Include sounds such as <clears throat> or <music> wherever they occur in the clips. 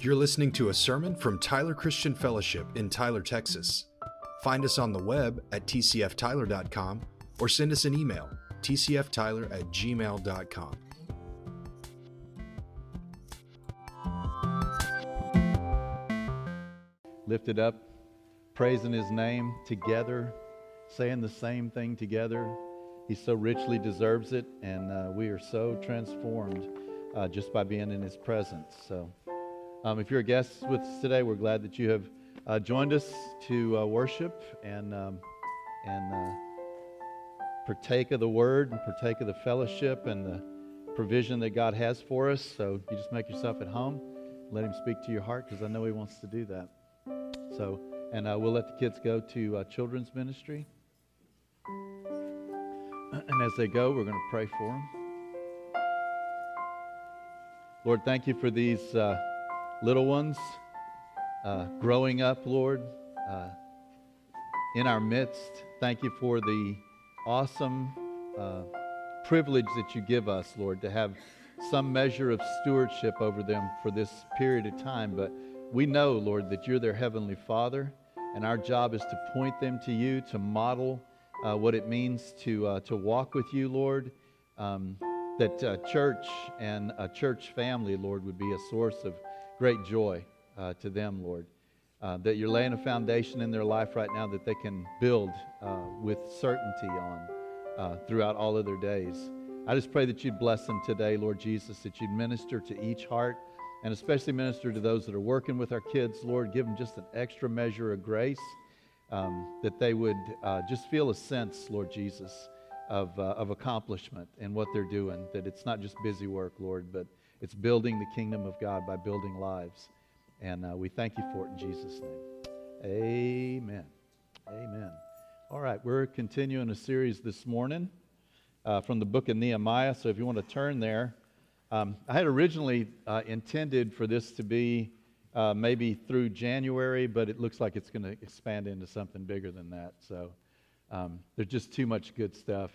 You're listening to a sermon from Tyler Christian Fellowship in Tyler, Texas. Find us on the web at tcftyler.com or send us an email, tcftyler at gmail.com. Lifted up, praising his name together, saying the same thing together. He so richly deserves it, and uh, we are so transformed uh, just by being in his presence. So, um, if you're a guest with us today, we're glad that you have uh, joined us to uh, worship and um, and uh, partake of the word and partake of the fellowship and the provision that God has for us. So you just make yourself at home, let Him speak to your heart because I know He wants to do that. So, and uh, we'll let the kids go to uh, children's ministry. <clears throat> And as they go, we're going to pray for them. Lord, thank you for these uh, little ones uh, growing up, Lord, uh, in our midst. Thank you for the awesome uh, privilege that you give us, Lord, to have some measure of stewardship over them for this period of time. But we know, Lord, that you're their heavenly Father, and our job is to point them to you, to model uh, what it means to, uh, to walk with you, Lord. Um, that uh, church and a church family, Lord, would be a source of great joy uh, to them, Lord. Uh, that you're laying a foundation in their life right now that they can build uh, with certainty on uh, throughout all of their days. I just pray that you'd bless them today, Lord Jesus, that you'd minister to each heart and especially minister to those that are working with our kids, Lord. Give them just an extra measure of grace, um, that they would uh, just feel a sense, Lord Jesus, of, uh, of accomplishment in what they're doing, that it's not just busy work, Lord, but it's building the kingdom of God by building lives. And uh, we thank you for it in Jesus' name. Amen. Amen. All right, we're continuing a series this morning uh, from the book of Nehemiah. So if you want to turn there, um, I had originally uh, intended for this to be uh, maybe through January, but it looks like it's going to expand into something bigger than that. So um, there's just too much good stuff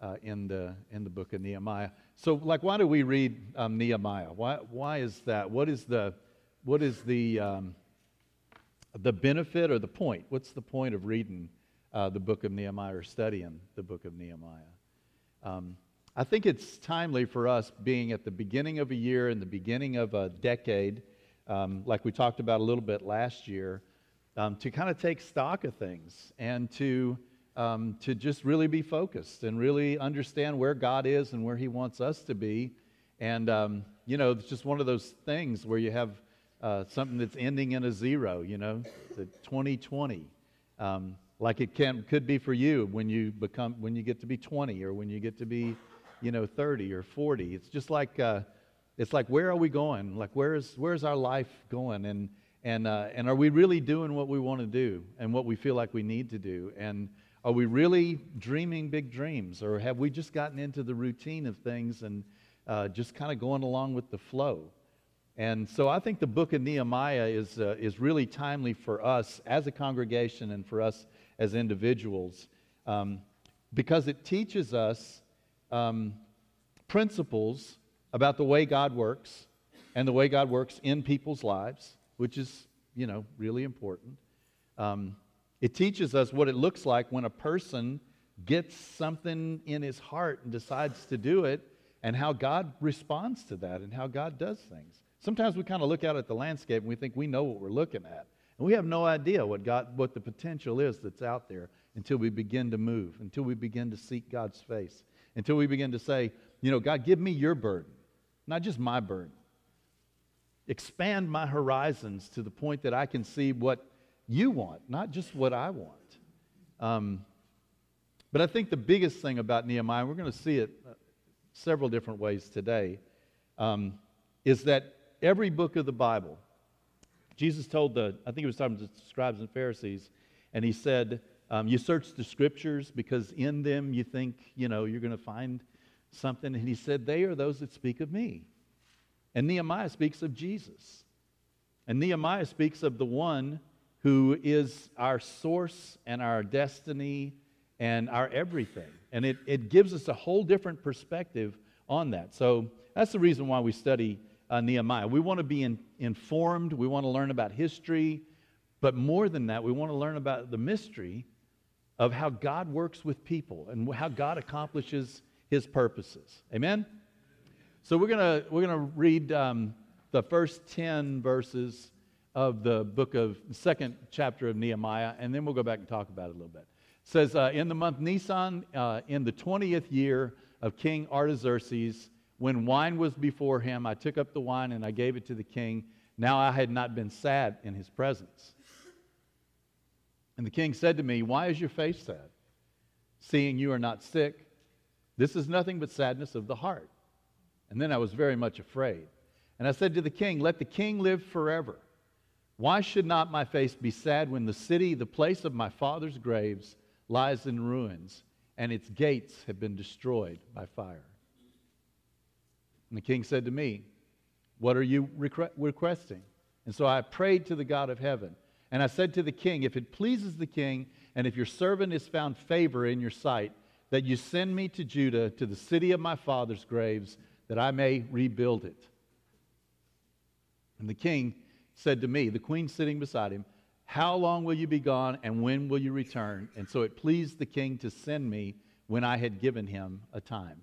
uh, in the in the book of Nehemiah. So, like, why do we read um, Nehemiah? Why why is that? What is the what is the um, the benefit or the point? What's the point of reading uh, the book of Nehemiah or studying the book of Nehemiah? Um, I think it's timely for us, being at the beginning of a year and the beginning of a decade, um, like we talked about a little bit last year, um, to kind of take stock of things and to um, to just really be focused and really understand where God is and where He wants us to be. And, um, you know, it's just one of those things where you have uh, something that's ending in a zero, you know, the 2020. Um, like it can, could be for you when you become, when you get to be 20 or when you get to be, you know, 30 or 40. It's just like, uh, it's like, where are we going? Like, where is, where's our life going? And, and, uh, and are we really doing what we want to do and what we feel like we need to do? And, are we really dreaming big dreams, or have we just gotten into the routine of things and uh, just kind of going along with the flow? And so I think the book of Nehemiah is, uh, is really timely for us as a congregation and for us as individuals um, because it teaches us um, principles about the way God works and the way God works in people's lives, which is, you know, really important. Um, it teaches us what it looks like when a person gets something in his heart and decides to do it, and how God responds to that and how God does things. Sometimes we kind of look out at the landscape and we think we know what we're looking at. And we have no idea what, God, what the potential is that's out there until we begin to move, until we begin to seek God's face, until we begin to say, you know, God, give me your burden, not just my burden. Expand my horizons to the point that I can see what you want, not just what I want. Um, but I think the biggest thing about Nehemiah, we're going to see it uh, several different ways today, um, is that every book of the Bible, Jesus told the, I think he was talking to the scribes and Pharisees, and he said, um, You search the scriptures because in them you think, you know, you're going to find something. And he said, They are those that speak of me. And Nehemiah speaks of Jesus. And Nehemiah speaks of the one who is our source and our destiny and our everything. And it, it gives us a whole different perspective on that. So that's the reason why we study uh, Nehemiah. We want to be in, informed, we want to learn about history, but more than that, we want to learn about the mystery of how God works with people and how God accomplishes his purposes. Amen? So we're going to we're to read um, the first 10 verses of the book of second chapter of Nehemiah, and then we'll go back and talk about it a little bit. It says, uh, In the month Nisan, uh, in the 20th year of King Artaxerxes, when wine was before him, I took up the wine and I gave it to the king. Now I had not been sad in his presence. And the king said to me, Why is your face sad? Seeing you are not sick, this is nothing but sadness of the heart. And then I was very much afraid. And I said to the king, Let the king live forever. Why should not my face be sad when the city, the place of my father's graves, lies in ruins, and its gates have been destroyed by fire? And the king said to me, What are you requesting? And so I prayed to the God of heaven. And I said to the king, If it pleases the king, and if your servant has found favor in your sight, that you send me to Judah, to the city of my father's graves, that I may rebuild it. And the king said to me, the queen sitting beside him, How long will you be gone, and when will you return? And so it pleased the king to send me when I had given him a time.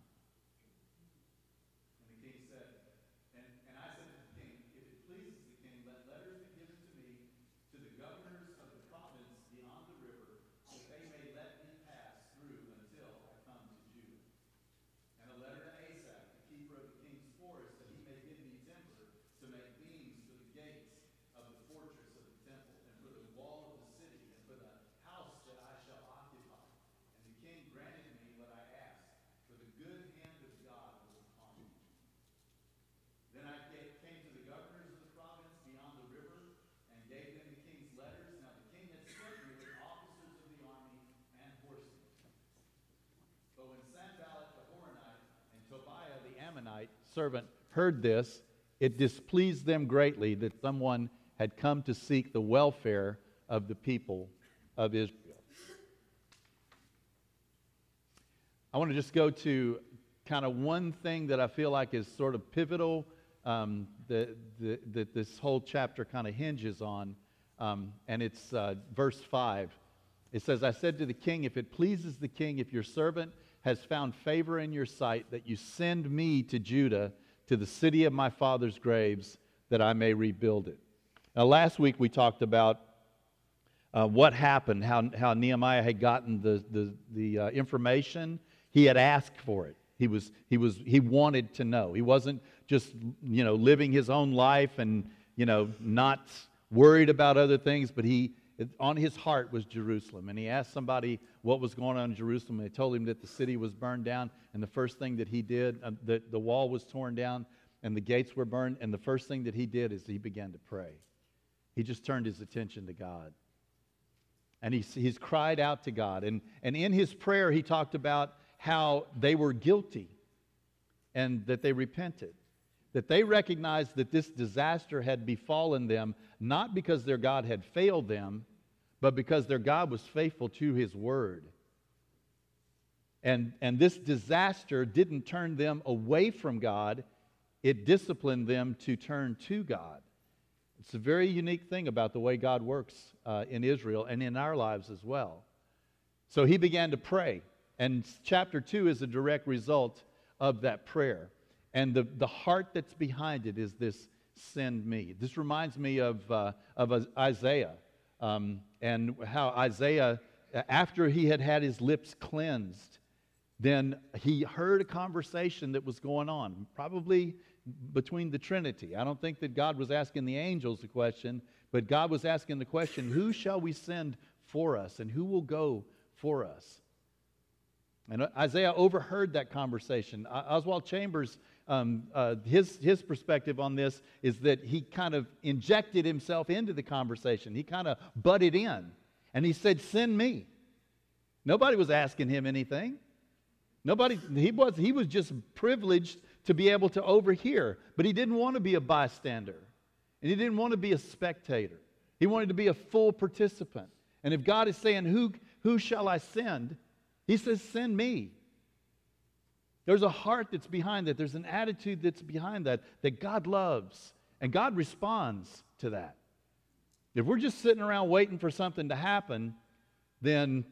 Servant heard this, it displeased them greatly that someone had come to seek the welfare of the people of Israel. I want to just go to kind of one thing that I feel like is sort of pivotal um, that, that, this whole chapter kind of hinges on, um, and it's uh, verse 5. It says, I said to the king, If it pleases the king, if your servant has found favor in your sight that you send me to Judah, to the city of my father's graves, that I may rebuild it. Now, last week we talked about uh, what happened, how, how Nehemiah had gotten the, the, the uh, information. He had asked for it. He, was, he, was, he wanted to know. He wasn't just, you know, living his own life and, you know, not worried about other things, but he, on his heart was Jerusalem. And he asked somebody what was going on in Jerusalem. They told him that the city was burned down. And the first thing that he did, uh, the, the wall was torn down and the gates were burned. And the first thing that he did is he began to pray. He just turned his attention to God. And he's, he's cried out to God. And, and in his prayer, he talked about how they were guilty and that they repented that they recognized that this disaster had befallen them not because their God had failed them, but because their God was faithful to his word. And, and this disaster didn't turn them away from God, it disciplined them to turn to God. It's a very unique thing about the way God works uh, in Israel and in our lives as well. So he began to pray, and chapter 2 is a direct result of that prayer. And the, the heart that's behind it is this send me. This reminds me of, uh, of Isaiah um, and how Isaiah, after he had had his lips cleansed, then he heard a conversation that was going on, probably between the Trinity. I don't think that God was asking the angels the question, but God was asking the question who shall we send for us and who will go for us? And Isaiah overheard that conversation. Oswald Chambers um, uh, his, his perspective on this is that he kind of injected himself into the conversation. He kind of butted in and he said, Send me. Nobody was asking him anything. Nobody, he was, he was just privileged to be able to overhear, but he didn't want to be a bystander and he didn't want to be a spectator. He wanted to be a full participant. And if God is saying, Who, who shall I send? He says, Send me. There's a heart that's behind that. There's an attitude that's behind that that God loves. And God responds to that. If we're just sitting around waiting for something to happen, then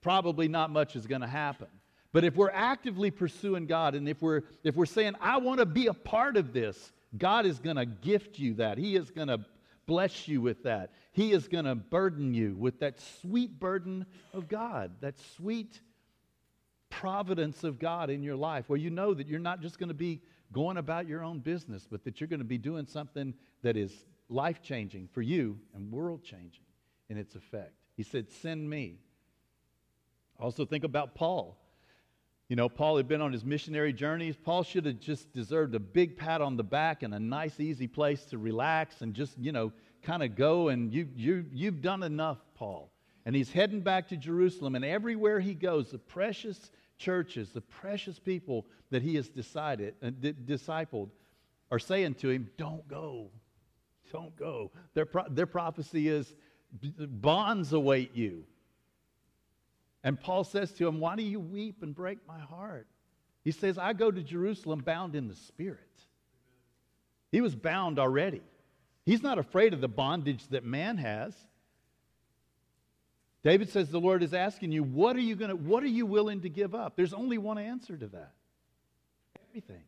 probably not much is going to happen. But if we're actively pursuing God and if we're if we're saying I want to be a part of this, God is going to gift you that. He is going to bless you with that. He is going to burden you with that sweet burden of God, that sweet providence of God in your life, where you know that you're not just going to be going about your own business, but that you're going to be doing something that is life changing for you and world changing in its effect. He said, Send me. Also, think about Paul. You know, Paul had been on his missionary journeys. Paul should have just deserved a big pat on the back and a nice, easy place to relax and just, you know, kind of go and you, you, you've done enough, Paul. And he's heading back to Jerusalem, and everywhere he goes, the precious churches, the precious people that he has decided, uh, d- discipled, are saying to him, Don't go. Don't go. Their, pro- their prophecy is bonds await you. And Paul says to him, Why do you weep and break my heart? He says, I go to Jerusalem bound in the Spirit. He was bound already. He's not afraid of the bondage that man has. David says the Lord is asking you, what are you going to what are you willing to give up? There's only one answer to that. Everything.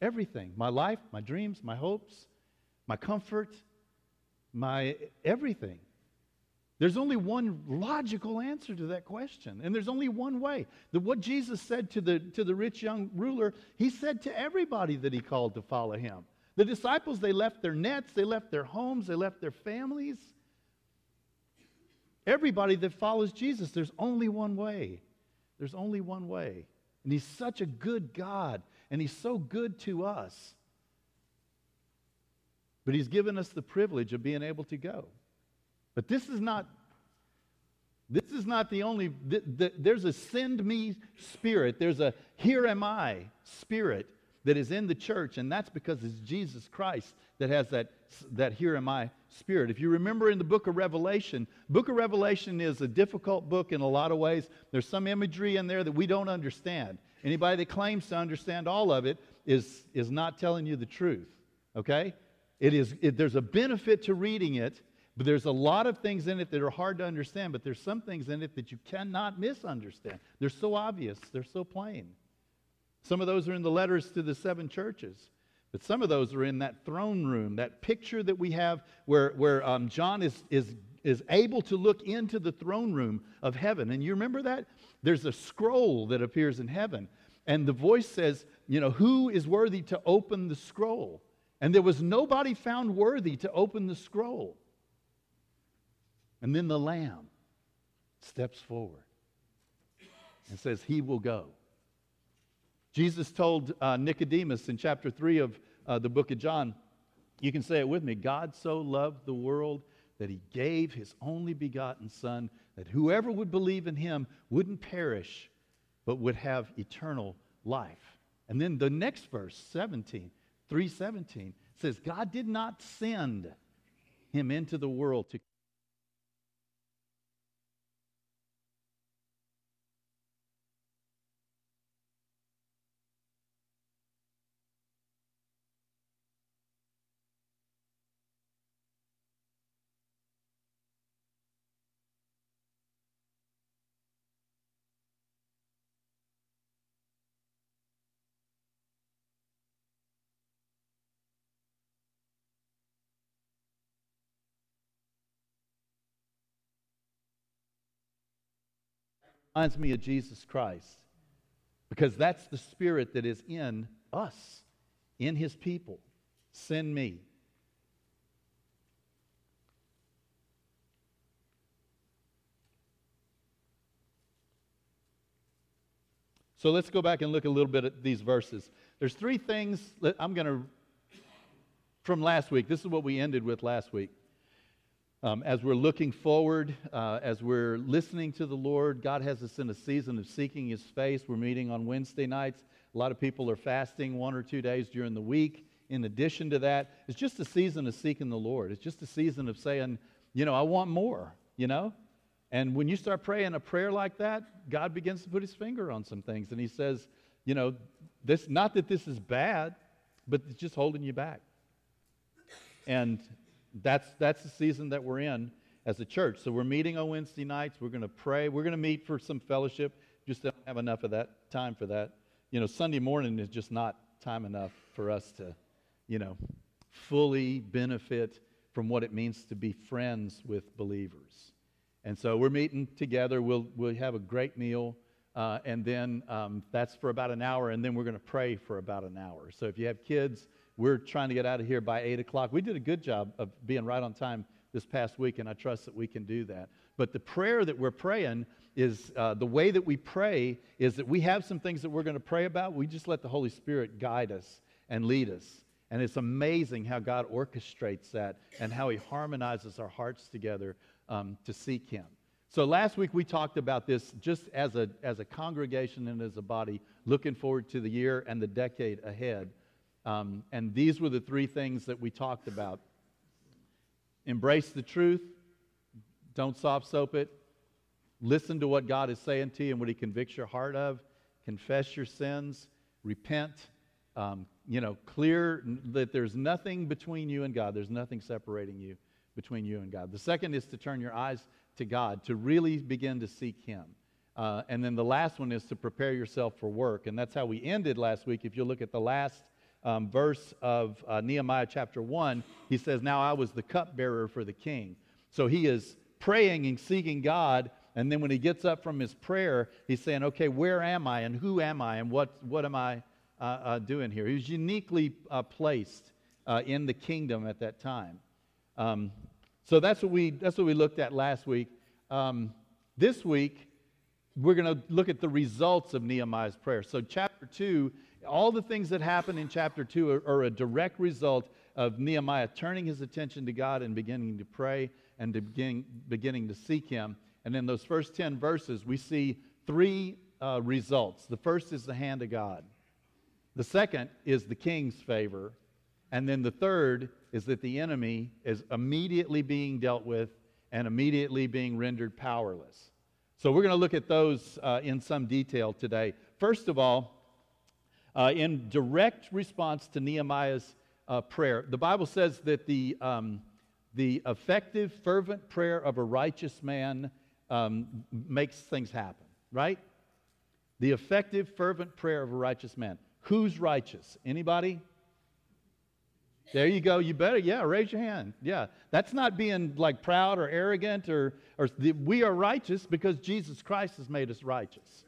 Everything. My life, my dreams, my hopes, my comfort, my everything. There's only one logical answer to that question, and there's only one way. The, what Jesus said to the, to the rich young ruler, he said to everybody that he called to follow him. The disciples, they left their nets, they left their homes, they left their families. Everybody that follows Jesus, there's only one way. There's only one way. And he's such a good God, and he's so good to us. But he's given us the privilege of being able to go. But this is not this is not the only th- th- there's a send me spirit. There's a here am I spirit that is in the church and that's because it's Jesus Christ that has that that here in my spirit. If you remember in the book of Revelation, book of Revelation is a difficult book in a lot of ways. There's some imagery in there that we don't understand. Anybody that claims to understand all of it is is not telling you the truth. Okay? It is it, there's a benefit to reading it but there's a lot of things in it that are hard to understand, but there's some things in it that you cannot misunderstand. They're so obvious, they're so plain. Some of those are in the letters to the seven churches, but some of those are in that throne room, that picture that we have where, where um, John is, is, is able to look into the throne room of heaven. And you remember that? There's a scroll that appears in heaven, and the voice says, You know, who is worthy to open the scroll? And there was nobody found worthy to open the scroll. And then the Lamb steps forward and says, He will go. Jesus told uh, Nicodemus in chapter 3 of uh, the book of John, you can say it with me God so loved the world that he gave his only begotten Son, that whoever would believe in him wouldn't perish, but would have eternal life. And then the next verse, 17, 317, says, God did not send him into the world to reminds me of Jesus Christ because that's the spirit that is in us, in his people. Send me. So let's go back and look a little bit at these verses. There's three things that I'm going to, from last week, this is what we ended with last week. Um, as we're looking forward, uh, as we're listening to the Lord, God has us in a season of seeking His face. We're meeting on Wednesday nights. A lot of people are fasting one or two days during the week. In addition to that, it's just a season of seeking the Lord. It's just a season of saying, you know, I want more, you know? And when you start praying a prayer like that, God begins to put his finger on some things. And he says, you know, this, not that this is bad, but it's just holding you back. And that's, that's the season that we're in as a church. So we're meeting on Wednesday nights. We're going to pray. We're going to meet for some fellowship. Just don't have enough of that time for that. You know, Sunday morning is just not time enough for us to, you know, fully benefit from what it means to be friends with believers. And so we're meeting together. We'll, we'll have a great meal. Uh, and then um, that's for about an hour. And then we're going to pray for about an hour. So if you have kids, we're trying to get out of here by 8 o'clock. We did a good job of being right on time this past week, and I trust that we can do that. But the prayer that we're praying is uh, the way that we pray is that we have some things that we're going to pray about. We just let the Holy Spirit guide us and lead us. And it's amazing how God orchestrates that and how He harmonizes our hearts together um, to seek Him. So last week we talked about this just as a, as a congregation and as a body, looking forward to the year and the decade ahead. Um, and these were the three things that we talked about embrace the truth, don't soft soap it, listen to what God is saying to you and what He convicts your heart of, confess your sins, repent, um, you know, clear that there's nothing between you and God, there's nothing separating you between you and God. The second is to turn your eyes to God, to really begin to seek Him. Uh, and then the last one is to prepare yourself for work. And that's how we ended last week. If you look at the last um, verse of uh, Nehemiah chapter 1, he says, Now I was the cupbearer for the king. So he is praying and seeking God. And then when he gets up from his prayer, he's saying, Okay, where am I and who am I and what, what am I uh, uh doing here? He was uniquely uh, placed uh, in the kingdom at that time. Um, so that's what, we, that's what we looked at last week. Um, this week, we're going to look at the results of Nehemiah's prayer. So, chapter 2 all the things that happen in chapter 2 are, are, a direct result of Nehemiah turning his attention to God and beginning to pray and to begin, beginning to seek Him. And in those first 10 verses, we see three uh, results. The first is the hand of God, the second is the king's favor, and then the third is that the enemy is immediately being dealt with and immediately being rendered powerless. So we're going to look at those uh, in some detail today. First of all, uh, in direct response to Nehemiah's uh, prayer. The Bible says that the, um, the effective, fervent prayer of a righteous man um, makes things happen, right? The effective, fervent prayer of a righteous man. Who's righteous? Anybody? There you go. You better, yeah, raise your hand. Yeah. That's not being like proud or arrogant or, or the, we are righteous because Jesus Christ has made us righteous.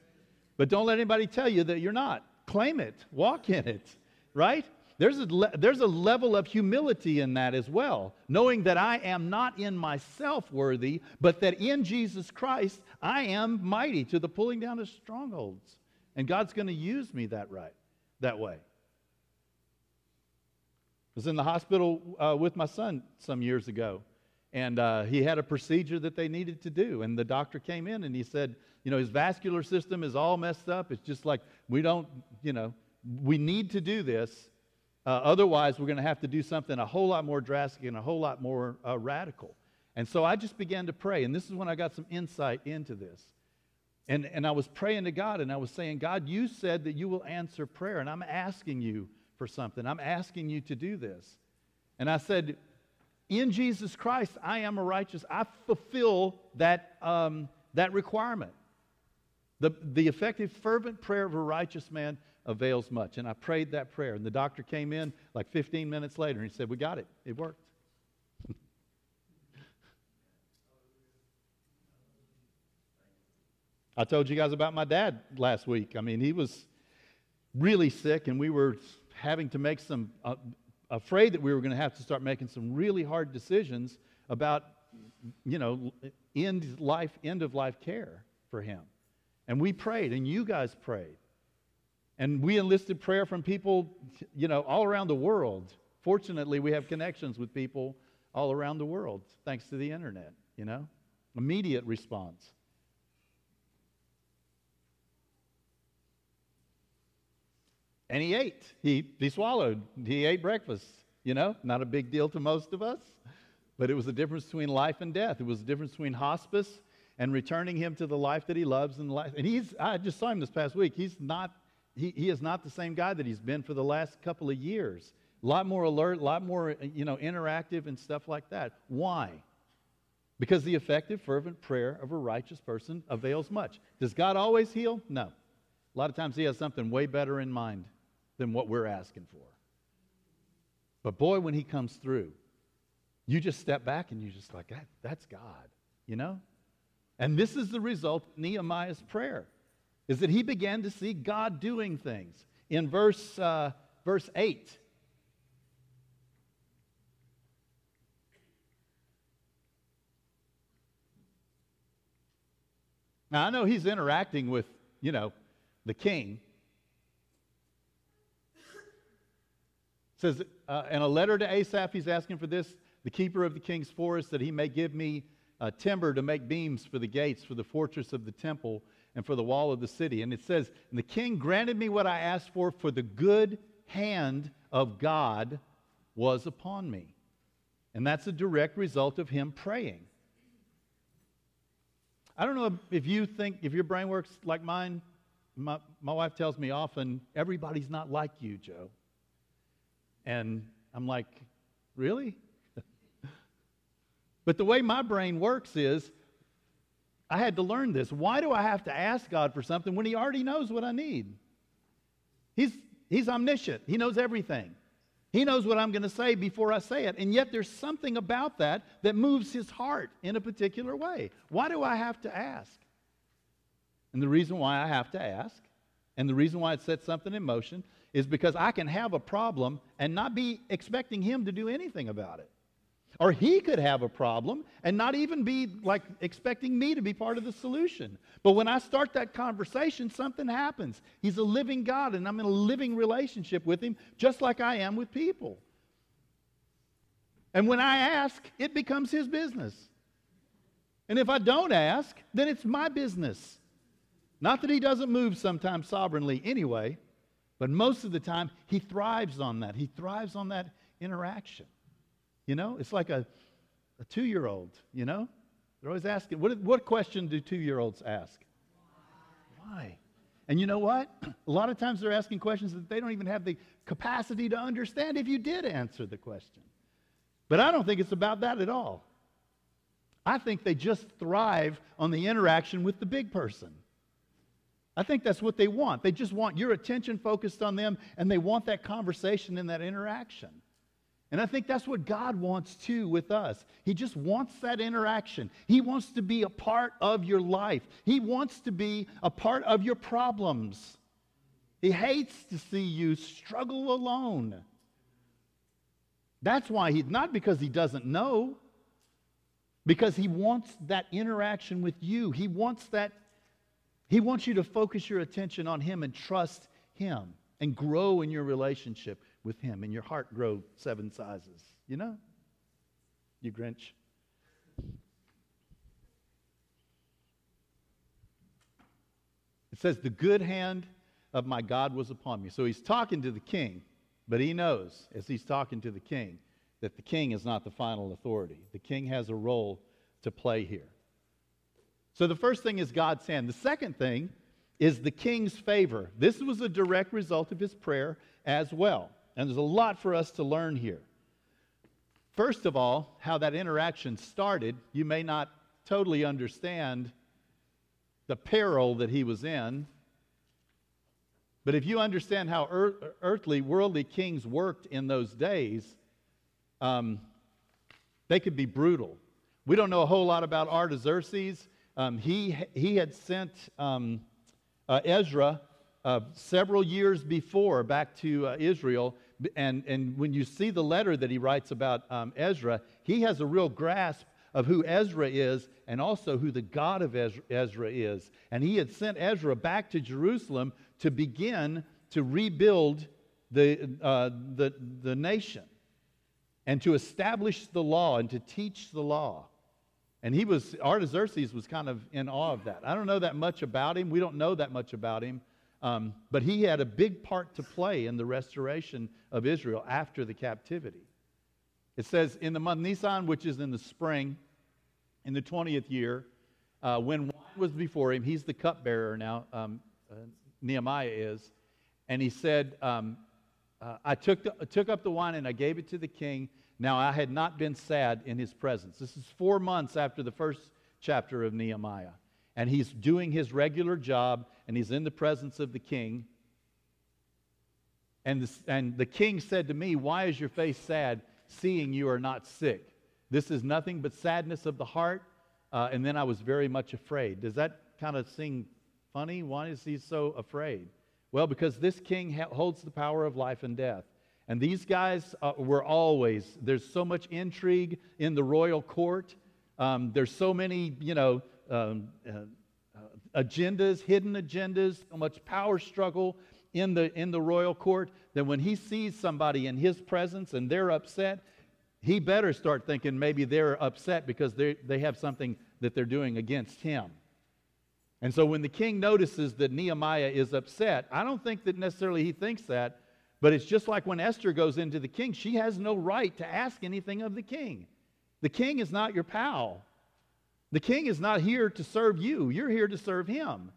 But don't let anybody tell you that you're not claim it, walk in it, right? There's a, le- there's a level of humility in that as well, knowing that I am not in myself worthy, but that in Jesus Christ I am mighty to the pulling down of strongholds. And God's going to use me that right, that way. I was in the hospital uh, with my son some years ago, and uh, he had a procedure that they needed to do. And the doctor came in and he said, You know, his vascular system is all messed up. It's just like we don't, you know, we need to do this. Uh, otherwise, we're going to have to do something a whole lot more drastic and a whole lot more uh, radical. And so I just began to pray. And this is when I got some insight into this. And, and I was praying to God and I was saying, God, you said that you will answer prayer. And I'm asking you for something. I'm asking you to do this. And I said, in Jesus Christ, I am a righteous. I fulfill that, um, that requirement. The, the effective, fervent prayer of a righteous man avails much. And I prayed that prayer. And the doctor came in like 15 minutes later and he said, We got it. It worked. <laughs> I told you guys about my dad last week. I mean, he was really sick, and we were having to make some uh, afraid that we were going to have to start making some really hard decisions about, you know, end life, end of life care for him. And we prayed, and you guys prayed. And we enlisted prayer from people, you know, all around the world. Fortunately, we have connections with people all around the world thanks to the internet, you know? Immediate response. And he ate. He, he swallowed. He ate breakfast. You know, not a big deal to most of us, but it was the difference between life and death. It was the difference between hospice and returning him to the life that he loves and life. And he's, I just saw him this past week. He's not, he, he is not the same guy that he's been for the last couple of years. A lot more alert, a lot more, you know, interactive and stuff like that. Why? Because the effective, fervent prayer of a righteous person avails much. Does God always heal? No. A lot of times he has something way better in mind than what we're asking for. But boy, when he comes through, you just step back and you just like, that, that's God, you know? And this is the result of Nehemiah's prayer, is that he began to see God doing things. In verse, uh, verse 8, Now, I know he's interacting with, you know, the king. It says, uh, in a letter to Asaph, he's asking for this the keeper of the king's forest, that he may give me uh, timber to make beams for the gates, for the fortress of the temple, and for the wall of the city. And it says, And the king granted me what I asked for, for the good hand of God was upon me. And that's a direct result of him praying. I don't know if you think, if your brain works like mine. My, my wife tells me often, everybody's not like you, Joe. And I'm like, really? But the way my brain works is, I had to learn this. Why do I have to ask God for something when He already knows what I need? He's, he's omniscient, He knows everything. He knows what I'm going to say before I say it. And yet there's something about that that moves his heart in a particular way. Why do I have to ask? And the reason why I have to ask, and the reason why it sets something in motion, is because I can have a problem and not be expecting him to do anything about it. Or he could have a problem and not even be like expecting me to be part of the solution. But when I start that conversation, something happens. He's a living God and I'm in a living relationship with him, just like I am with people. And when I ask, it becomes his business. And if I don't ask, then it's my business. Not that he doesn't move sometimes sovereignly anyway, but most of the time he thrives on that. He thrives on that interaction. You know, it's like a, a two year old, you know? They're always asking, what, what question do two year olds ask? Why? And you know what? <clears throat> A lot of times they're asking questions that they don't even have the capacity to understand if you did answer the question. But I don't think it's about that at all. I think they just thrive on the interaction with the big person. I think that's what they want. They just want your attention focused on them, and they want that conversation and that interaction. And I think that's what God wants too with us. He just wants that interaction. He wants to be a part of your life, He wants to be a part of your problems. He hates to see you struggle alone. That's why He, not because He doesn't know, because He wants that interaction with you. He wants that, He wants you to focus your attention on Him and trust Him and grow in your relationship with Him and your heart grow seven sizes. You know? You Grinch. It says, The good hand of my God was upon me. So he's talking to the king, but he knows, as he's talking to the king, that the king is not the final authority. The king has a role to play here. So the first thing is God's hand. The second thing is the king's favor. This was a direct result of his prayer as well. And there's a lot for us to learn here. First of all, how that interaction started, you may not totally understand the peril that he was in. But if you understand how earthly, worldly kings worked in those days, um, they could be brutal. We don't know a whole lot about Artaxerxes. Um, he, he had sent um, uh, Ezra uh, several years before back to uh, Israel. And, and when you see the letter that he writes about um, Ezra, he has a real grasp of who Ezra is and also who the God of Ezra is. And he had sent Ezra back to Jerusalem to begin to rebuild the, uh, the, the nation and to establish the law and to teach the law. And he was, Artaxerxes was kind of in awe of that. I don't know that much about him. We don't know that much about him. Um, but he had a big part to play in the restoration of Israel after the captivity. It says, in the month Nisan, which is in the spring, in the 20th year, uh, when wine was before him, he's the cupbearer now, um, uh, Nehemiah is, and he said, um, uh, I took, the, took up the wine and I gave it to the king. Now I had not been sad in his presence. This is four months after the first chapter of Nehemiah. And he's doing his regular job and he's in the presence of the king. And the, and the king said to me, Why is your face sad, seeing you are not sick? This is nothing but sadness of the heart. Uh, and then I was very much afraid. Does that kind of seem funny? Why is he so afraid? Well, because this king ha- holds the power of life and death. And these guys uh, were always, there's so much intrigue in the royal court. Um, there's so many, you know, um, uh, agendas, hidden agendas, so much power struggle in the, in the royal court that when he sees somebody in his presence and they're upset, he better start thinking maybe they're upset because they they have something that they're doing against him. And so when the king notices that Nehemiah is upset, I don't think that necessarily he thinks that, but it's just like when Esther goes into the king, she has no right to ask anything of the king. The king is not your pal. The king is not here to serve you, you're here to serve him.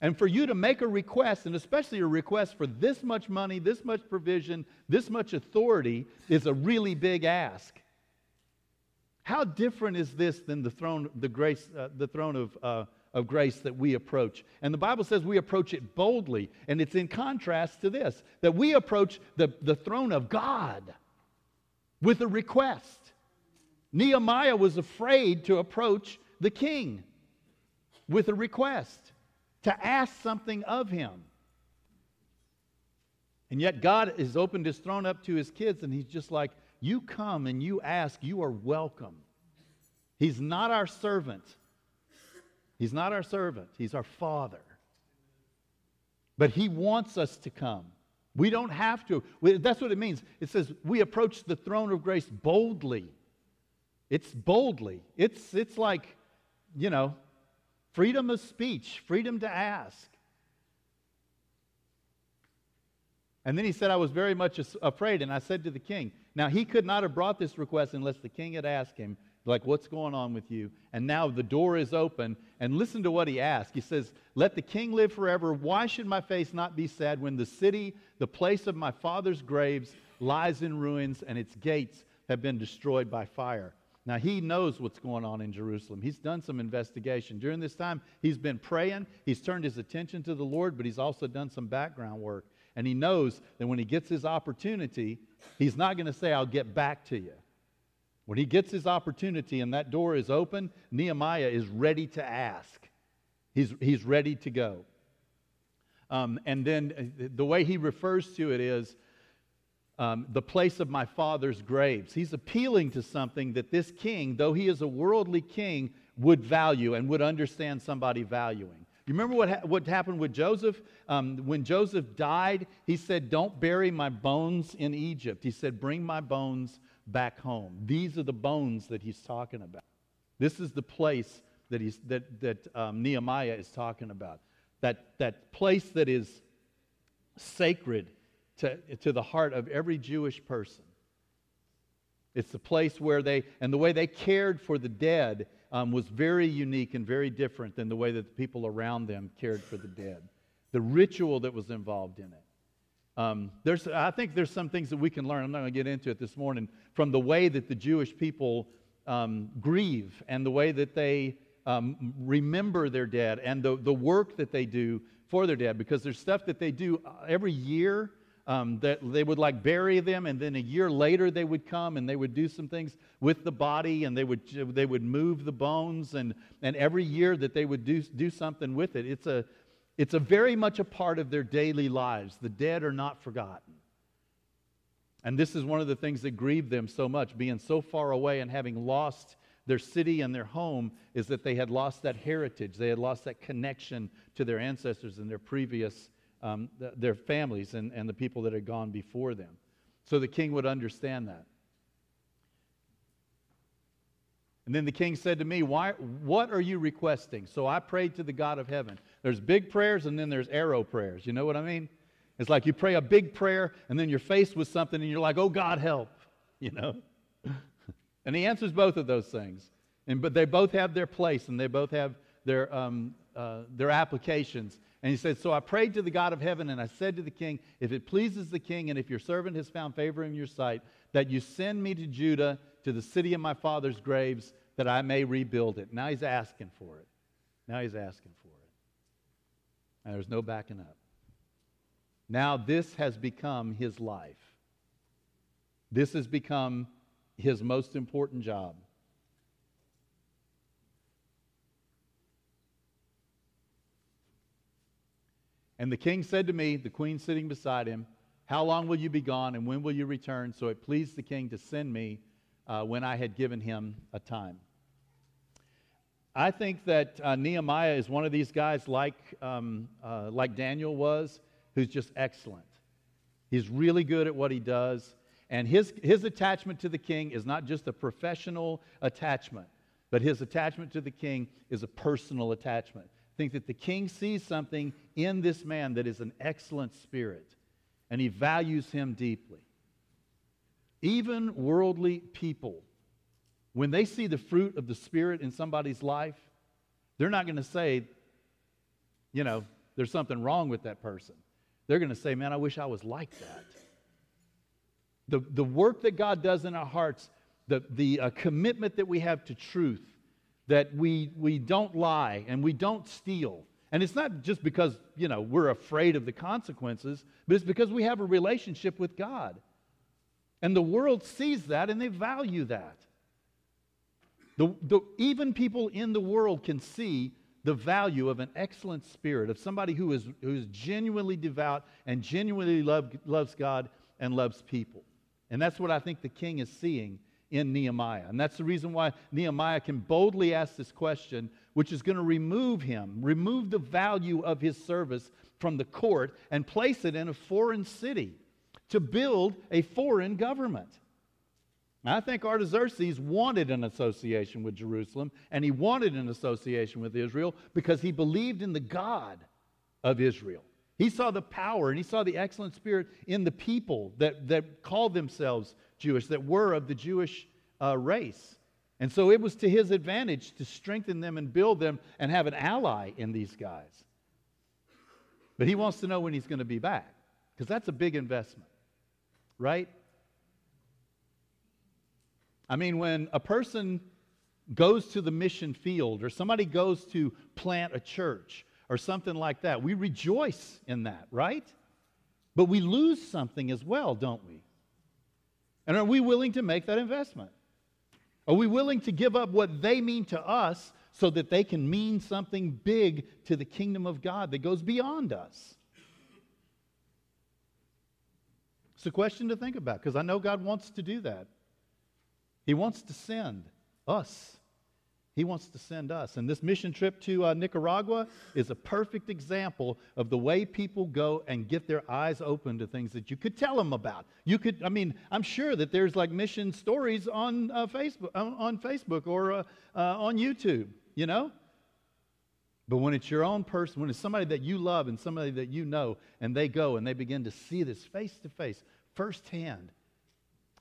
And for you to make a request, and especially a request for this much money, this much provision, this much authority, is a really big ask. How different is this than the throne, the grace, uh, the throne of, uh, of grace that we approach? And the Bible says we approach it boldly, and it's in contrast to this that we approach the, the throne of God with a request. Nehemiah was afraid to approach the king with a request to ask something of him. And yet God has opened his throne up to his kids, and he's just like, You come and you ask, you are welcome. He's not our servant. He's not our servant, he's our father. But he wants us to come. We don't have to. That's what it means. It says we approach the throne of grace boldly. It's boldly. It's, it's like, you know, freedom of speech, freedom to ask. And then he said, I was very much afraid. And I said to the king, Now he could not have brought this request unless the king had asked him, like, what's going on with you? And now the door is open. And listen to what he asked. He says, Let the king live forever. Why should my face not be sad when the city, the place of my father's graves, lies in ruins and its gates have been destroyed by fire? Now, he knows what's going on in Jerusalem. He's done some investigation. During this time, he's been praying. He's turned his attention to the Lord, but he's also done some background work. And he knows that when he gets his opportunity, he's not going to say, I'll get back to you. When he gets his opportunity and that door is open, Nehemiah is ready to ask. He's, he's ready to go. Um, and then uh, the way he refers to it is um, the place of my father's graves. He's appealing to something that this king, though he is a worldly king, would value and would understand somebody valuing. You remember what, ha- what happened with Joseph? Um, when Joseph died, he said, Don't bury my bones in Egypt. He said, Bring my bones back home. These are the bones that he's talking about. This is the place that, he's, that, that um, Nehemiah is talking about. That, that place that is sacred to, to the heart of every Jewish person. It's the place where they, and the way they cared for the dead um, was very unique and very different than the way that the people around them cared for the dead. The ritual that was involved in it. Um, there's, I think there's some things that we can learn. I'm not going to get into it this morning from the way that the Jewish people um, grieve and the way that they um, remember their dead and the, the work that they do for their dead because there's stuff that they do uh, every year um, that they would like bury them and then a year later they would come and they would do some things with the body and they would they would move the bones and and every year that they would do do something with it. It's a it's a very much a part of their daily lives. The dead are not forgotten. And this is one of the things that grieved them so much being so far away and having lost their city and their home is that they had lost that heritage. They had lost that connection to their ancestors and their previous um, th- their families and, and the people that had gone before them. So the king would understand that. And then the king said to me, Why, What are you requesting? So I prayed to the God of heaven. There's big prayers and then there's arrow prayers. You know what I mean? It's like you pray a big prayer and then you're faced with something and you're like, Oh, God, help. <laughs> You know? <laughs> and he answers both of those things. And, but they both have their place and they both have their, um, uh, their applications. And he said, So I prayed to the God of heaven, and I said to the king, If it pleases the king, and if your servant has found favor in your sight, that you send me to Judah, to the city of my father's graves, that I may rebuild it. Now he's asking for it. Now he's asking for it. And there's no backing up. Now this has become his life. This has become his most important job. And the king said to me, the queen sitting beside him, How long will you be gone, and when will you return? So it pleased the king to send me uh, when I had given him a time. I think that uh, Nehemiah is one of these guys, like, um, uh, like Daniel was, who's just excellent. He's really good at what he does. And his, his attachment to the king is not just a professional attachment, but his attachment to the king is a personal attachment think that the king sees something in this man that is an excellent spirit, and he values him deeply. Even worldly people, when they see the fruit of the Spirit in somebody's life, they're not going to say, you know, there's something wrong with that person. They're going to say, man, I wish I was like that. The, the work that God does in our hearts, the, the uh, commitment that we have to truth, that we, we don't lie and we don't steal. And it's not just because, you know, we're afraid of the consequences, but it's because we have a relationship with God. And the world sees that and they value that. The, the, even people in the world can see the value of an excellent spirit, of somebody who is, who is genuinely devout and genuinely love, loves God and loves people. And that's what I think the king is seeing in Nehemiah. And that's the reason why Nehemiah can boldly ask this question, which is going to remove him, remove the value of his service from the court and place it in a foreign city to build a foreign government. I think Artaxerxes wanted an association with Jerusalem and he wanted an association with Israel because he believed in the God of Israel. He saw the power and he saw the excellent spirit in the people that, that called themselves Jewish, that were of the Jewish uh, race. And so it was to his advantage to strengthen them and build them and have an ally in these guys. But he wants to know when he's going to be back because that's a big investment, right? I mean, when a person goes to the mission field or somebody goes to plant a church or something like that. We rejoice in that, right? But we lose something as well, don't we? And are we willing to make that investment? Are we willing to give up what they mean to us so that they can mean something big to the kingdom of God that goes beyond us? It's a question to think about because I know God wants to do that. He wants to send us he wants to send us. And this mission trip to uh, Nicaragua is a perfect example of the way people go and get their eyes open to things that you could tell them about. You could, I mean, I'm sure that there's like mission stories on uh, Facebook, on Facebook or uh, uh, on YouTube, you know? But when it's your own person, when it's somebody that you love and somebody that you know, and they go and they begin to see this face to face, firsthand.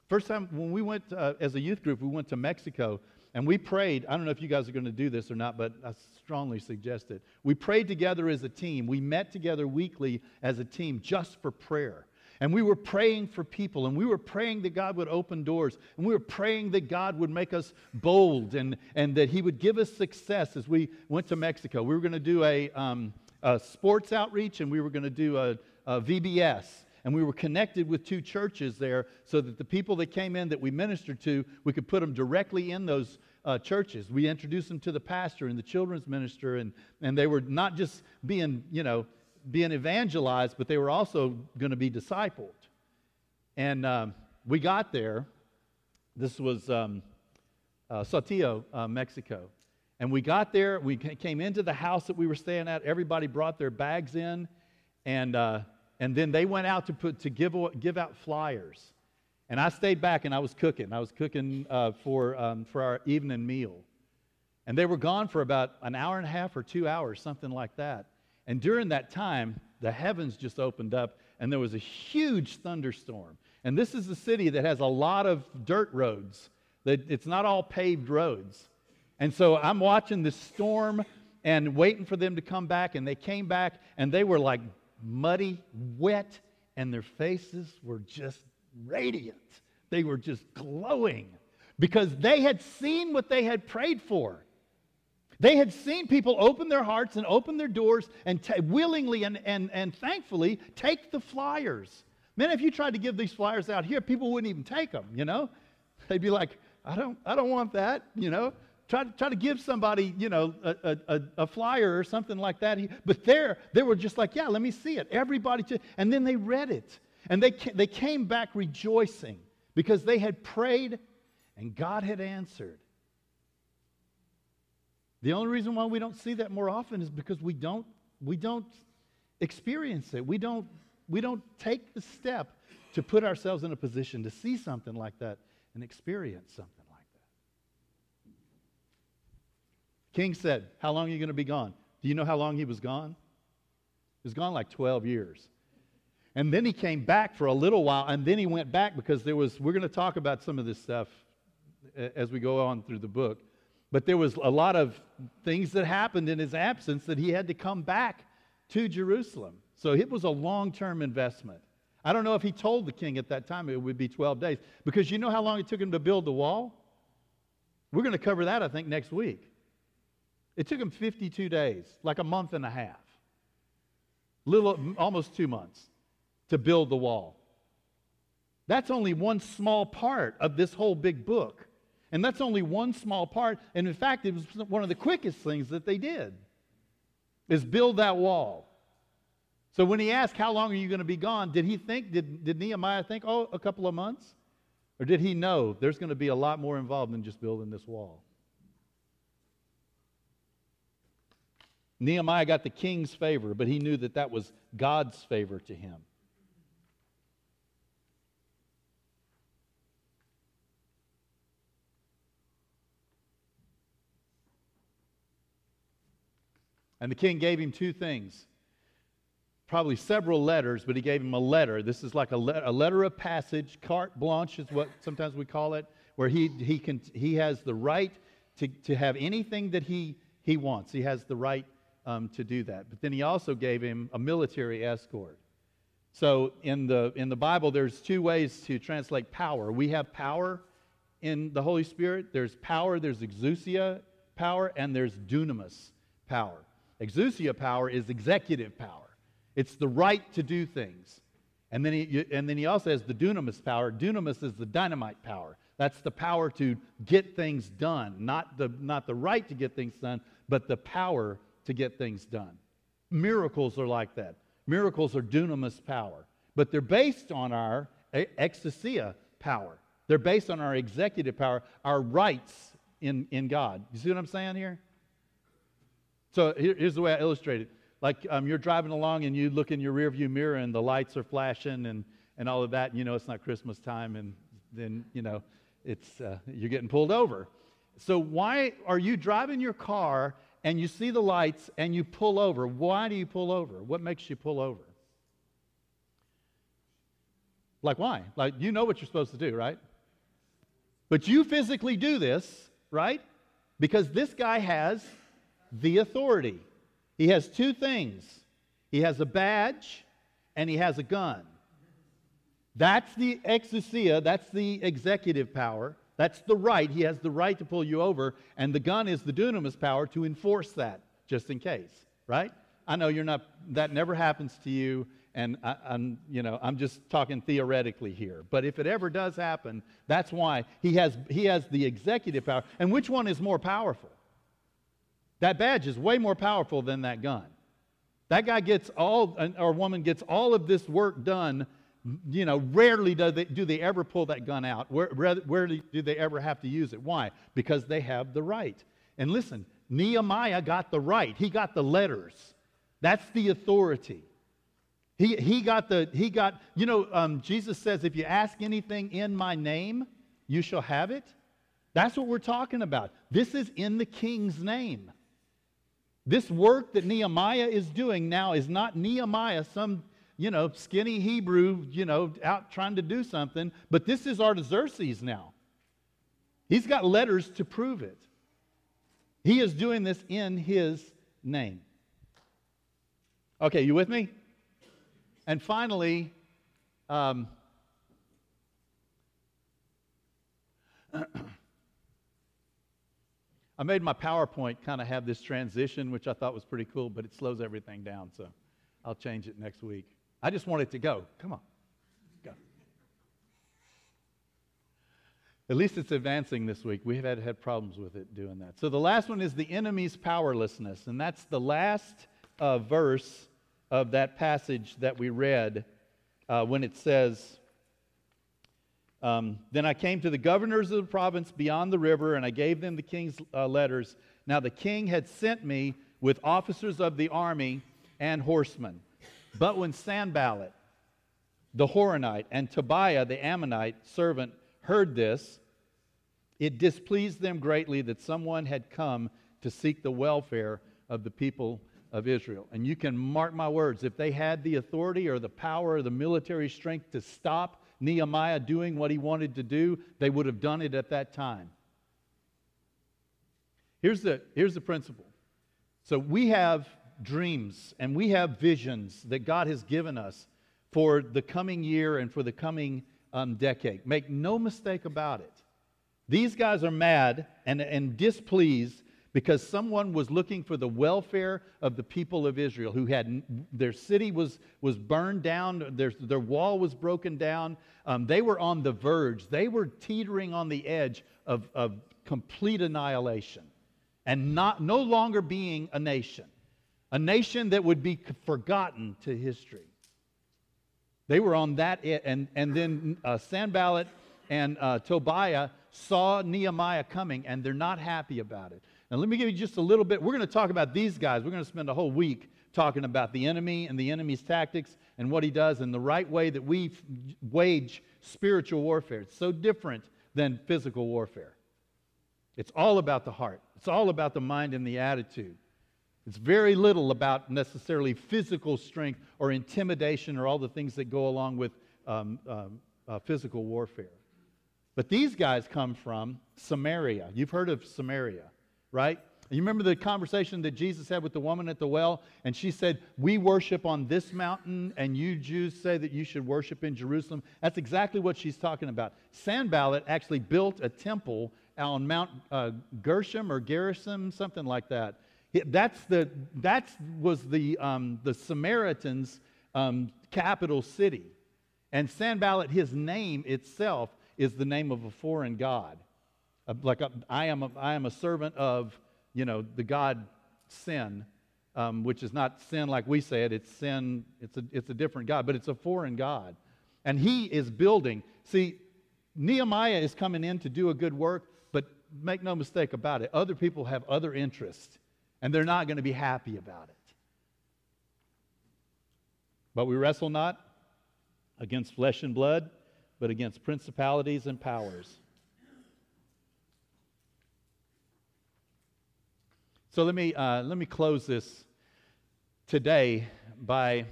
First time when we went uh, as a youth group, we went to Mexico and we prayed. I don't know if you guys are going to do this or not, but I strongly suggest it. We prayed together as a team. We met together weekly as a team just for prayer. And we were praying for people, and we were praying that God would open doors, and we were praying that God would make us bold and, and that He would give us success as we went to Mexico. We were going to do a, um, a sports outreach, and we were going to do a, a VBS and we were connected with two churches there so that the people that came in that we ministered to, we could put them directly in those uh, churches. We introduced them to the pastor and the children's minister, and, and they were not just being, you know, being evangelized, but they were also going to be discipled. And um, we got there. This was um, uh, Saltillo, uh, Mexico. And we got there. We came into the house that we were staying at. Everybody brought their bags in, and uh, and then they went out to put to give give out flyers. And I stayed back and I was cooking. I was cooking uh, for, um, for our evening meal. And they were gone for about an hour and a half or two hours, something like that. And during that time, the heavens just opened up and there was a huge thunderstorm. And this is a city that has a lot of dirt roads, it's not all paved roads. And so I'm watching this storm and waiting for them to come back. And they came back and they were like muddy, wet, and their faces were just radiant. They were just glowing because they had seen what they had prayed for. They had seen people open their hearts and open their doors and t- willingly and, and, and thankfully take the flyers. Man, if you tried to give these flyers out here, people wouldn't even take them, you know? They'd be like, I don't, I don't want that, you know? Try to, try to give somebody, you know, a, a, a flyer or something like that. But there, they were just like, yeah, let me see it. Everybody, just, and then they read it. And they, they came back rejoicing because they had prayed and God had answered. The only reason why we don't see that more often is because we don't, we don't experience it. We don't, we don't take the step to put ourselves in a position to see something like that and experience something like that. King said, How long are you going to be gone? Do you know how long he was gone? He was gone like 12 years. And then he came back for a little while, and then he went back because there was, we're going to talk about some of this stuff uh, as we go on through the book. But there was a lot of things that happened in his absence that he had to come back to Jerusalem. So it was a long term investment. I don't know if he told the king at that time it would be 12 days, because you know how long it took him to build the wall? We're going to cover that, I think, next week. It took him 52 days, like a month and a half, little, almost two months, to build the wall. That's only one small part of this whole big book. And that's only one small part. And in fact, it was one of the quickest things that they did is build that wall. So when he asked, How long are you going to be gone? Did he think, did, did Nehemiah think, Oh, a couple of months? Or did he know there's going to be a lot more involved than just building this wall? Nehemiah got the king's favor, but he knew that that was God's favor to him. And the king gave him two things probably several letters, but he gave him a letter. This is like a, le- a letter of passage, carte blanche is what sometimes we call it, where he, he, can, he has the right to, to have anything that he, he wants. He has the right um, to do that. But then he also gave him a military escort. So in the, in the Bible, there's two ways to translate power. We have power in the Holy Spirit. There's power, there's exousia power, and there's dunamis power. Exousia power is executive power. It's the right to do things. And then he, and then he also has the dunamis power. Dunamis is the dynamite power. That's the power to get things done, not the, not the right to get things done, but the power to get things done. Miracles are like that. Miracles are dunamis power, but they're based on our exousia power. They're based on our executive power, our rights in, in God. You see what I'm saying here? So here, here's the way I illustrate it. Like um, you're driving along and you look in your rearview mirror and the lights are flashing and, and all of that. And you know it's not Christmas time and then, you know, it's, uh, you're getting pulled over. So why are you driving your car and you see the lights and you pull over? Why do you pull over? What makes you pull over? Like why? Like you know what you're supposed to do, right? But you physically do this, right? Because this guy has the authority. He has two things he has a badge and he has a gun. That's the exousia, that's the executive power. That's the right. He has the right to pull you over, and the gun is the dunamis power to enforce that, just in case, right? I know you're not, that never happens to you, and I, am you know, I'm just talking theoretically here. But if it ever does happen, that's why he has, he has the executive power. And which one is more powerful? That badge is way more powerful than that gun. That guy gets all, or woman gets all of this work done. You know, rarely do they, do they ever pull that gun out. Where, rarely do they ever have to use it. Why? Because they have the right. And listen, Nehemiah got the right, he got the letters. That's the authority. He, he got the, he got, you know, um, Jesus says, if you ask anything in my name, you shall have it. That's what we're talking about. This is in the king's name. This work that Nehemiah is doing now is not Nehemiah, some, you know, skinny Hebrew, you know, out trying to do something, but this is Artaxerxes now. He's got letters to prove it. He is doing this in his name. Okay, you with me? And finally, um, <clears throat> I made my PowerPoint kind of have this transition, which I thought was pretty cool, but it slows everything down, so I'll change it next week. I just want it to go. Come on. Go. At least it's advancing this week. We have had, had problems with it doing that. So the last one is the enemy's powerlessness, and that's the last uh, verse of that passage that we read uh, when it says, um, Then I came to the governors of the province beyond the river, and I gave them the king's uh, letters. Now the king had sent me with officers of the army and horsemen. But when Sanballat, the Horonite, and Tobiah, the Ammonite servant, heard this, it displeased them greatly that someone had come to seek the welfare of the people of Israel. And you can mark my words, if they had the authority or the power or the military strength to stop Nehemiah doing what he wanted to do, they would have done it at that time. Here's the, here's the principle. So we have dreams and we have visions that God has given us for the coming year and for the coming um, decade. Make no mistake about it. These guys are mad and, and displeased because someone was looking for the welfare of the people of Israel who had their city was, was burned down, their, their wall was broken down. Um, they were on the verge, they were teetering on the edge of, of complete annihilation and not, no longer being a nation, a nation that would be forgotten to history. They were on that, and, and then uh, Sanballat and uh, Tobiah saw Nehemiah coming, and they're not happy about it. Now, let me give you just a little bit. We're going to talk about these guys. We're going to spend a whole week talking about the enemy and the enemy's tactics and what he does and the right way that we wage spiritual warfare. It's so different than physical warfare. It's all about the heart, it's all about the mind and the attitude. It's very little about necessarily physical strength or intimidation or all the things that go along with um, um, uh, physical warfare. But these guys come from Samaria. You've heard of Samaria right? You remember the conversation that Jesus had with the woman at the well? And she said, We worship on this mountain, and you Jews say that you should worship in Jerusalem. That's exactly what she's talking about. Sanballat actually built a temple on Mount uh, Gershom or Gerizim, something like that. That's the, that was the, um, the Samaritans' um, capital city. And Sanballat, his name itself, is the name of a foreign god like a, I, am a, I am a servant of, you know, the God sin, um, which is not sin like we say it. It's sin, it's a, it's a different God, but it's a foreign God. And he is building. See, Nehemiah is coming in to do a good work, but make no mistake about it, other people have other interests, and they're not going to be happy about it. But we wrestle not against flesh and blood, but against principalities and powers So let me, uh, let me close this today by,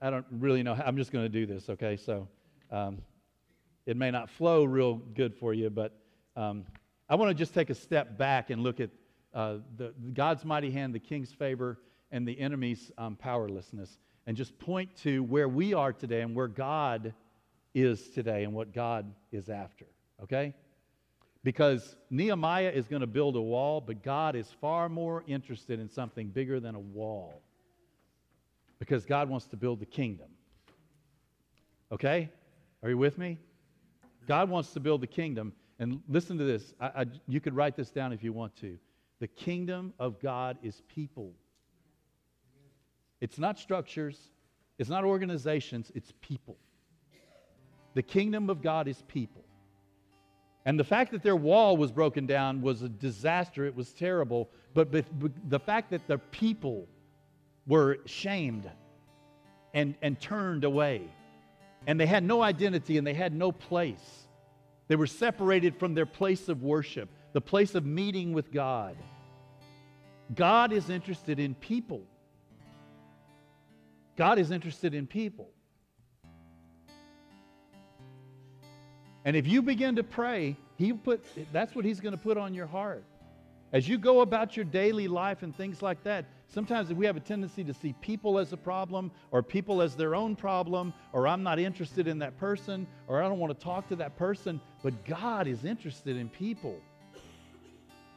I don't really know, how, I'm just going to do this, okay? So um, it may not flow real good for you, but um, I want to just take a step back and look at uh, the, God's mighty hand, the king's favor, and the enemy's um, powerlessness, and just point to where we are today and where God is today and what God is after, okay? Because Nehemiah is going to build a wall, but God is far more interested in something bigger than a wall. Because God wants to build the kingdom. Okay? Are you with me? God wants to build the kingdom. And listen to this. I, I, you could write this down if you want to. The kingdom of God is people. It's not structures, it's not organizations, it's people. The kingdom of God is people. And the fact that their wall was broken down was a disaster. It was terrible. But, the fact that the people were shamed and, and turned away, and they had no identity and they had no place. They were separated from their place of worship, the place of meeting with God. God is interested in people. God is interested in people. And if you begin to pray, he put that's what he's going to put on your heart. As you go about your daily life and things like that, sometimes we have a tendency to see people as a problem or people as their own problem or I'm not interested in that person or I don't want to talk to that person. But God is interested in people.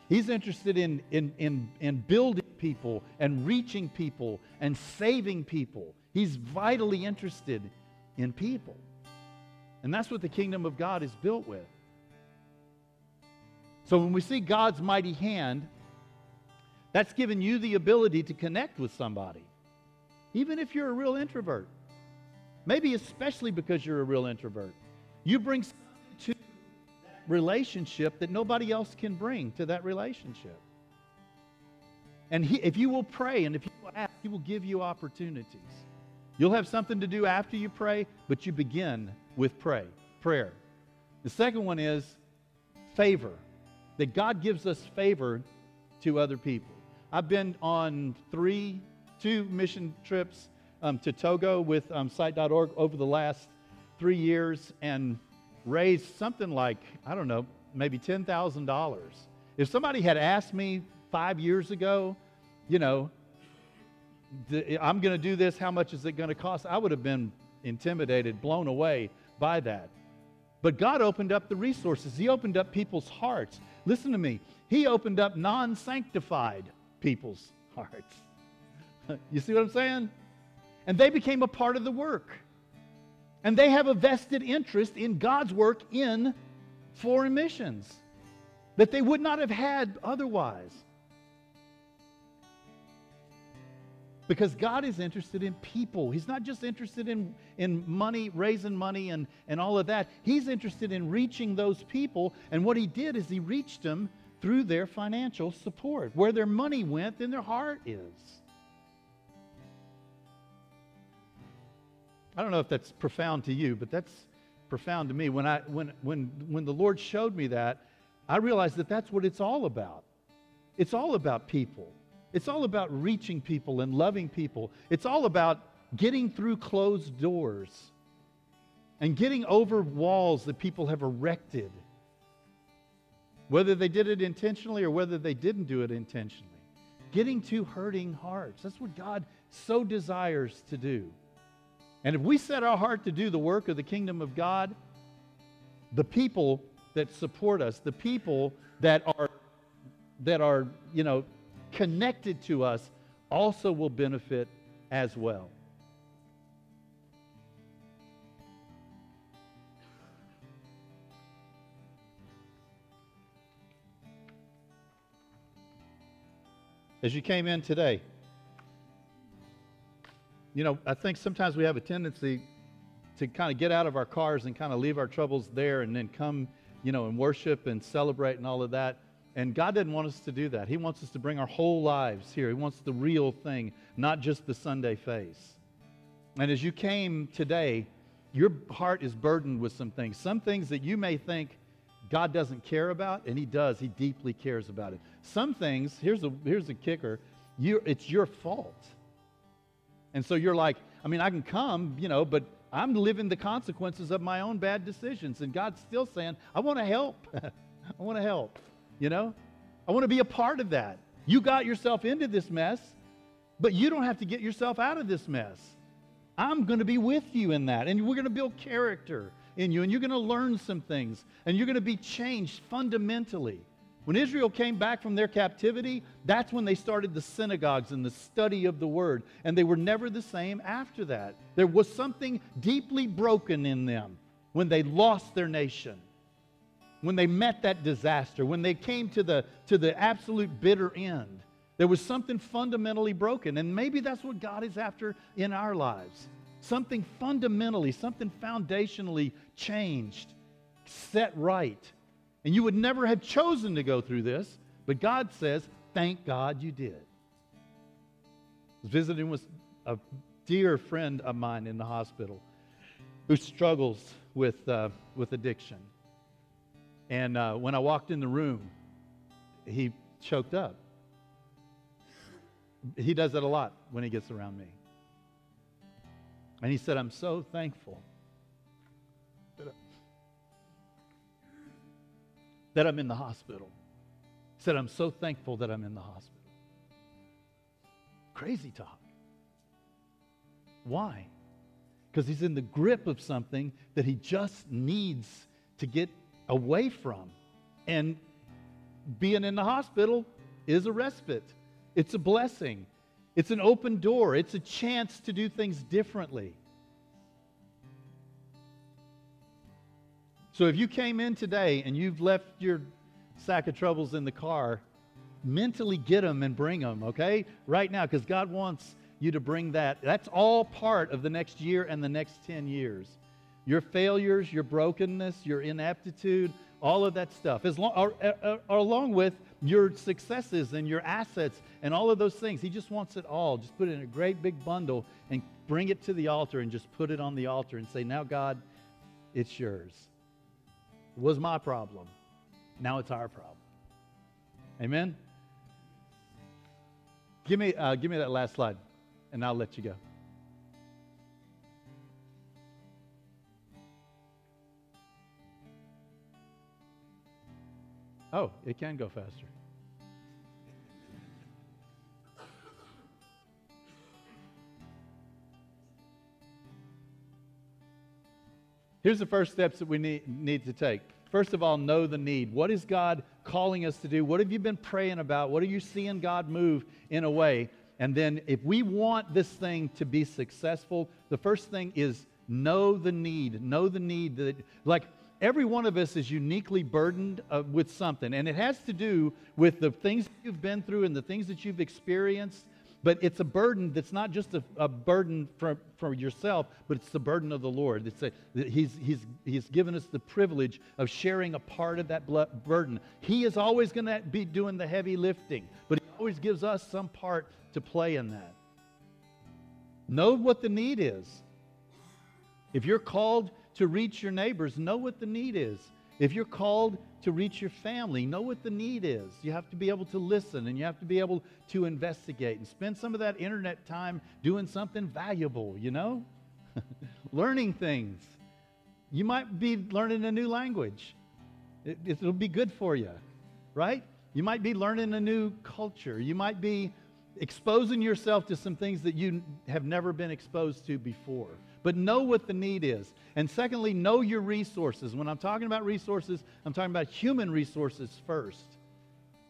He's interested in, in, in, in building people and reaching people and saving people. He's vitally interested in people. And that's what the kingdom of God is built with. So when we see God's mighty hand, that's given you the ability to connect with somebody, even if you're a real introvert. Maybe especially because you're a real introvert. You bring to that relationship that nobody else can bring to that relationship. And he, if you will pray and if you will ask, He will give you opportunities. You'll have something to do after you pray, but you begin with pray, prayer. The second one is favor that God gives us favor to other people. I've been on three, two mission trips um, to Togo with um, Site.org over the last three years and raised something like, I don't know, maybe $10,000. If somebody had asked me five years ago, you know, I'm going to do this, how much is it going to cost? I would have been intimidated, blown away by that. But God opened up the resources, He opened up people's hearts. Listen to me. He opened up non sanctified people's hearts. <laughs> you see what I'm saying? And they became a part of the work. And they have a vested interest in God's work in foreign missions that they would not have had otherwise. Because God is interested in people. He's not just interested in, in money, raising money, and, and all of that. He's interested in reaching those people. And what He did is He reached them through their financial support. Where their money went, then their heart is. I don't know if that's profound to you, but that's profound to me. When, I, when, when, when the Lord showed me that, I realized that that's what it's all about. It's all about people. It's all about reaching people and loving people. It's all about getting through closed doors and getting over walls that people have erected, whether they did it intentionally or whether they didn't do it intentionally. Getting to hurting hearts. That's what God so desires to do. And if we set our heart to do the work of the kingdom of God, the people that support us, the people that are that are, you know, connected to us also will benefit as well. As you came in today, you know, I think sometimes we have a tendency to kind of get out of our cars and kind of leave our troubles there and then come, you know, and worship and celebrate and all of that. And God didn't want us to do that. He wants us to bring our whole lives here. He wants the real thing, not just the Sunday face. And as you came today, your heart is burdened with some things. Some things that you may think God doesn't care about, and He does. He deeply cares about it. Some things, here's a, here's a kicker, you, it's your fault. And so you're like, I mean, I can come, you know, but I'm living the consequences of my own bad decisions. And God's still saying, I want to help. <laughs> I want to help. You know? I want to be a part of that. You got yourself into this mess, but you don't have to get yourself out of this mess. I'm going to be with you in that. And we're going to build character in you, and you're going to learn some things, and you're going to be changed fundamentally. When Israel came back from their captivity, that's when they started the synagogues and the study of the word. And they were never the same after that. There was something deeply broken in them when they lost their nation when they met that disaster, when they came to the, to the absolute bitter end, there was something fundamentally broken. And maybe that's what God is after in our lives. Something fundamentally, something foundationally changed, set right. And you would never have chosen to go through this, but God says, thank God you did. I was visiting with a dear friend of mine in the hospital who struggles with, uh, with addiction. And uh, when I walked in the room, he choked up. He does that a lot when he gets around me. And he said, I'm so thankful that I'm in the hospital. Said, I'm so thankful that I'm in the hospital. Crazy talk. Why? Because he's in the grip of something that he just needs to get away from. And being in the hospital is a respite, it's a blessing, it's an open door, it's a chance to do things differently. So if you came in today and you've left your sack of troubles in the car, mentally get them and bring them, okay? Right now, because God wants you to bring that. That's all part of the next year and the next 10 years. Your failures, your brokenness, your ineptitude, all of that stuff, as long, or, or, or along with your successes and your assets and all of those things. He just wants it all. Just put it in a great big bundle and bring it to the altar and just put it on the altar and say, Now, God, it's yours. It was my problem. Now it's our problem. Amen? Give me, uh, give me that last slide, and I'll let you go. Oh, it can go faster. Here's the first steps that we need, need to take. First of all, know the need. What is God calling us to do? What have you been praying about? What are you seeing God move in a way? And then, if we want this thing to be successful, the first thing is know the need. Know the need that, like, every one of us is uniquely burdened uh, with something. And it has to do with the things you've been through and the things that you've experienced but it's a burden that's not just a, a burden for, for yourself, but it's the burden of the Lord. It's a, he's, he's, he's given us the privilege of sharing a part of that burden. He is always going to be doing the heavy lifting, but He always gives us some part to play in that. Know what the need is. If you're called to reach your neighbors, know what the need is. If you're called to reach your family. Know what the need is. You have to be able to listen and you have to be able to investigate and spend some of that internet time doing something valuable, you know? <laughs> Learning things. You might be learning a new language, it, it'll be good for you, right? You might be learning a new culture. You might be exposing yourself to some things that you have never been exposed to before. But know what the need is. And secondly, know your resources. When I'm talking about resources, I'm talking about human resources first.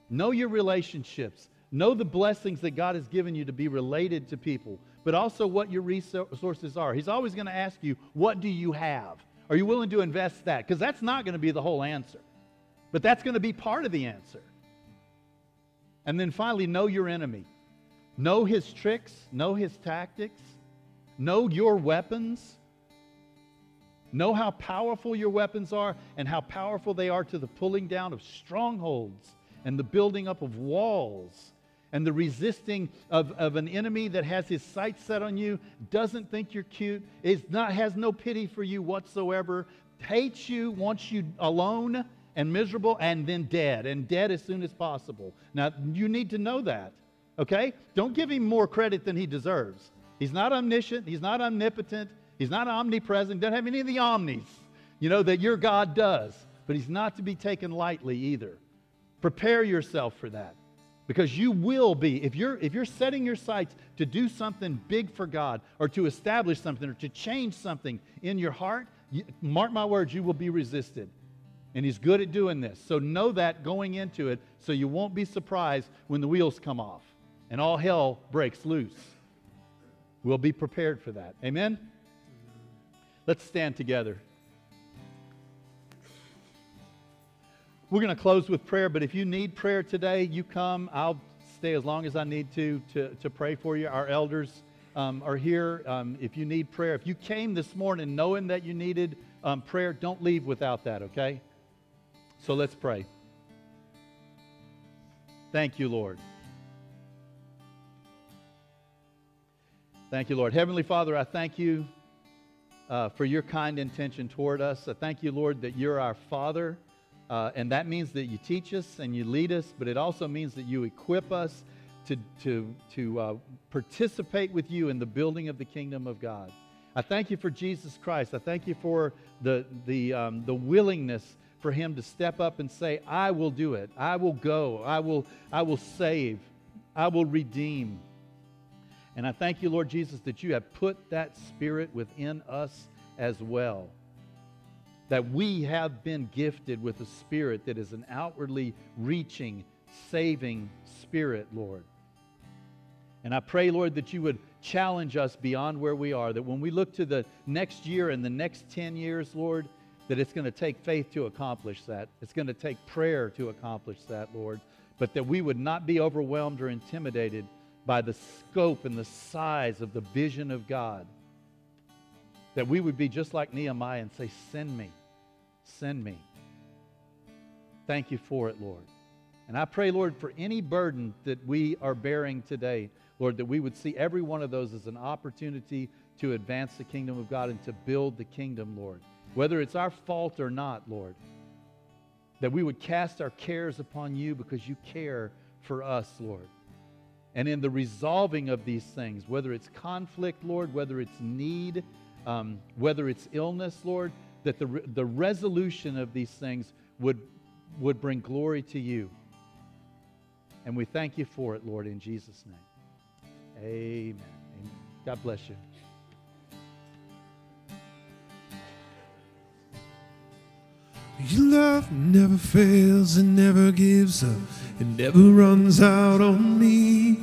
Know your relationships. Know the blessings that God has given you to be related to people, but also what your resources are. He's always going to ask you, What do you have? Are you willing to invest that? Because that's not going to be the whole answer, but that's going to be part of the answer. And then finally, know your enemy. Know his tricks, know his tactics, know your weapons, know how powerful your weapons are and how powerful they are to the pulling down of strongholds and the building up of walls and the resisting of, of an enemy that has his sights set on you, doesn't think you're cute, is not, has no pity for you whatsoever, hates you, wants you alone and miserable, and then dead, and dead as soon as possible. Now, you need to know that. Okay? Don't give him more credit than he deserves. He's not omniscient, he's not omnipotent, he's not omnipresent, He doesn't have any of the omnis, you know, that your God does. But he's not to be taken lightly either. Prepare yourself for that. Because you will be, if you're if you're setting your sights to do something big for God or to establish something or to change something in your heart, you, mark my words, you will be resisted. And he's good at doing this. So know that going into it so you won't be surprised when the wheels come off and all hell breaks loose. We'll be prepared for that. Amen? Let's stand together. We're going to close with prayer, but if you need prayer today, you come. I'll stay as long as I need to to, to pray for you. Our elders um, are here. Um, if you need prayer, if you came this morning knowing that you needed um, prayer, don't leave without that, okay? So let's pray. Thank you, Lord. Thank you, Lord. Heavenly Father, I thank you uh, for your kind intention toward us. I thank you, Lord, that you're our Father. Uh, and that means that you teach us and you lead us, but it also means that you equip us to, to, to uh, participate with you in the building of the kingdom of God. I thank you for Jesus Christ. I thank you for the, the, um, the willingness for him to step up and say, I will do it. I will go. I will, I will save. I will redeem. And I thank you, Lord Jesus, that you have put that spirit within us as well. That we have been gifted with a spirit that is an outwardly reaching, saving spirit, Lord. And I pray, Lord, that you would challenge us beyond where we are, that when we look to the next year and the next 10 years, Lord, that it's going to take faith to accomplish that. It's going to take prayer to accomplish that, Lord. But that we would not be overwhelmed or intimidated by the scope and the size of the vision of God. That we would be just like Nehemiah and say, Send me, send me. Thank you for it, Lord. And I pray, Lord, for any burden that we are bearing today, Lord, that we would see every one of those as an opportunity to advance the kingdom of God and to build the kingdom, Lord. Whether it's our fault or not, Lord, that we would cast our cares upon you because you care for us, Lord. And in the resolving of these things, whether it's conflict, Lord, whether it's need, um, whether it's illness, Lord, that the, re- the resolution of these things would, would bring glory to you. And we thank you for it, Lord, in Jesus' name. Amen. Amen. God bless you. Your love never fails and never gives up. It never runs out on me.